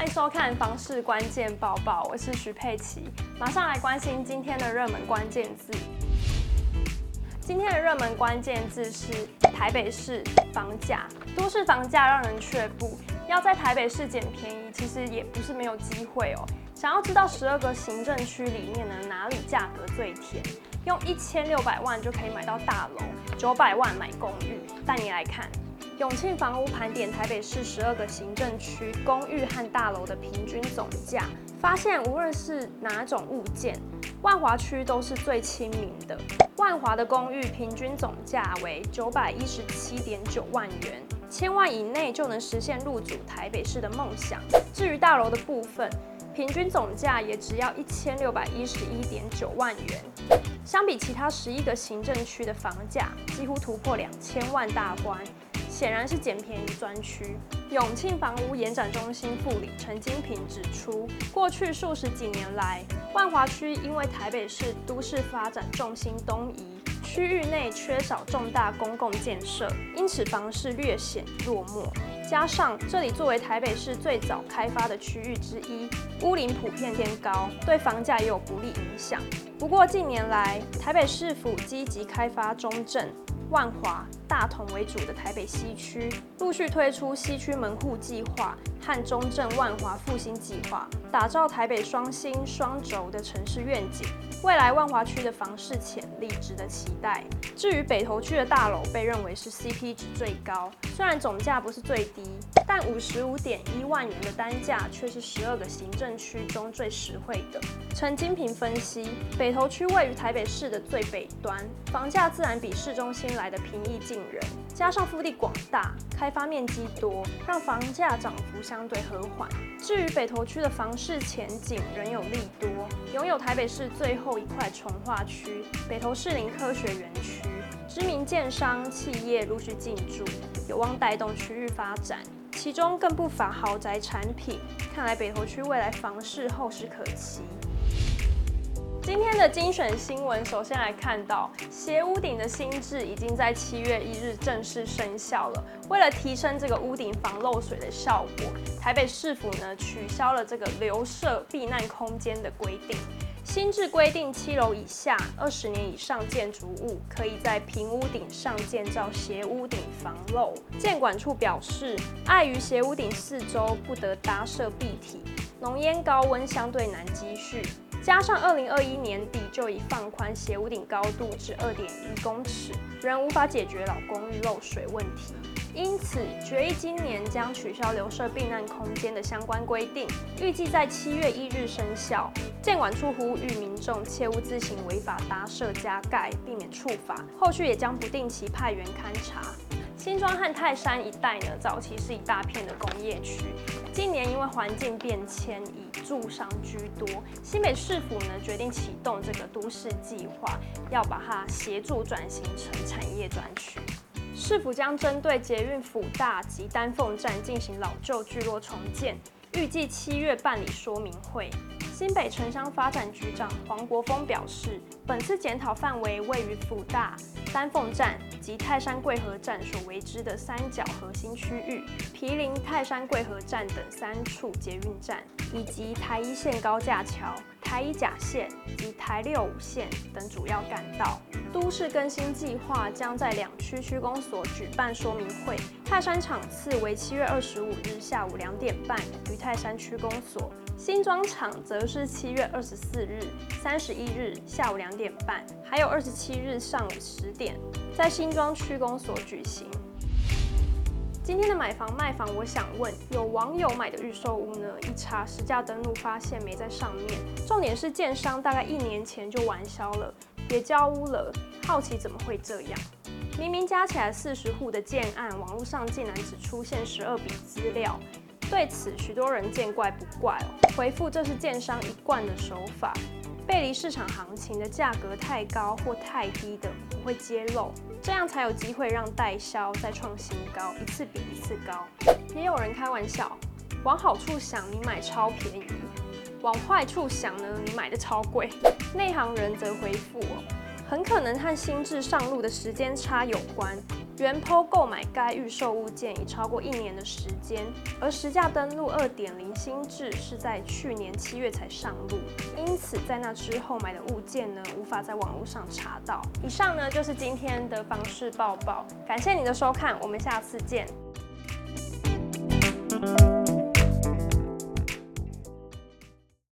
欢迎收看房市关键报报，我是徐佩琪，马上来关心今天的热门关键字。今天的热门关键字是台北市房价，都市房价让人却步，要在台北市捡便宜，其实也不是没有机会哦。想要知道十二个行政区里面呢，哪里价格最甜？用一千六百万就可以买到大楼，九百万买公寓。带你来看，永庆房屋盘点台北市十二个行政区公寓和大楼的平均总价，发现无论是哪种物件，万华区都是最亲民的。万华的公寓平均总价为九百一十七点九万元，千万以内就能实现入主台北市的梦想。至于大楼的部分，平均总价也只要一千六百一十一点九万元，相比其他十一个行政区的房价，几乎突破两千万大关，显然是捡便宜专区。永庆房屋延展中心副理陈金平指出，过去数十几年来，万华区因为台北市都市发展重心东移。区域内缺少重大公共建设，因此房市略显落寞。加上这里作为台北市最早开发的区域之一，屋龄普遍偏高，对房价也有不利影响。不过近年来，台北市府积极开发中正、万华、大同为主的台北西区，陆续推出西区门户计划和中正万华复兴计划，打造台北双星双轴的城市愿景。未来万华区的房市潜力值得期待。至于北投区的大楼，被认为是 CP 值最高，虽然总价不是最低，但五十五点一万元的单价却是十二个行政区中最实惠的。陈金平分析，北投区位于台北市的最北端，房价自然比市中心来得平易近人，加上腹地广大，开发面积多，让房价涨幅相对和缓。至于北投区的房市前景仍有利多，拥有台北市最后一块重划区北投士林科学园区，知名建商企业陆续进驻，有望带动区域发展。其中更不乏豪宅产品，看来北投区未来房市后市可期。今天的精选新闻，首先来看到斜屋顶的新制已经在七月一日正式生效了。为了提升这个屋顶防漏水的效果，台北市府呢取消了这个留设避难空间的规定。新制规定，七楼以下二十年以上建筑物可以在平屋顶上建造斜屋顶防漏。建管处表示，碍于斜屋顶四周不得搭设壁体，浓烟高温相对难积蓄。加上二零二一年底就已放宽斜屋顶高度至二点一公尺，仍无法解决老公寓漏水问题，因此决议今年将取消留设避难空间的相关规定，预计在七月一日生效。建管处呼吁民众切勿自行违法搭设加盖，避免处罚。后续也将不定期派员勘查。新庄和泰山一带呢，早期是一大片的工业区，近年因为环境变迁，以住商居多。新北市府呢决定启动这个都市计划，要把它协助转型成产业专区。市府将针对捷运辅大及丹凤站进行老旧聚落重建，预计七月办理说明会。新北城乡发展局长黄国峰表示，本次检讨范围位于辅大、丹凤站及泰山贵河站所为之的三角核心区域，毗邻泰山贵河站等三处捷运站，以及台一线高架桥、台一甲线及台六五线等主要干道。都市更新计划将在两区区公所举办说明会，泰山场次为七月二十五日下午两点半于泰山区公所。新庄场则是七月二十四日、三十一日下午两点半，还有二十七日上午十点，在新庄区公所举行。今天的买房卖房，我想问，有网友买的预售屋呢？一查实价登录，发现没在上面。重点是建商大概一年前就完销了，别交屋了。好奇怎么会这样？明明加起来四十户的建案，网络上竟然只出现十二笔资料。对此，许多人见怪不怪，回复这是建商一贯的手法，背离市场行情的价格太高或太低的不会揭露，这样才有机会让代销再创新高，一次比一次高。也有人开玩笑，往好处想，你买超便宜；往坏处想呢，你买的超贵。内行人则回复哦。很可能和新制上路的时间差有关。原 PO 购买该预售物件已超过一年的时间，而实价登录二点零新制是在去年七月才上路，因此在那之后买的物件呢，无法在网络上查到。以上呢就是今天的房市报报，感谢你的收看，我们下次见。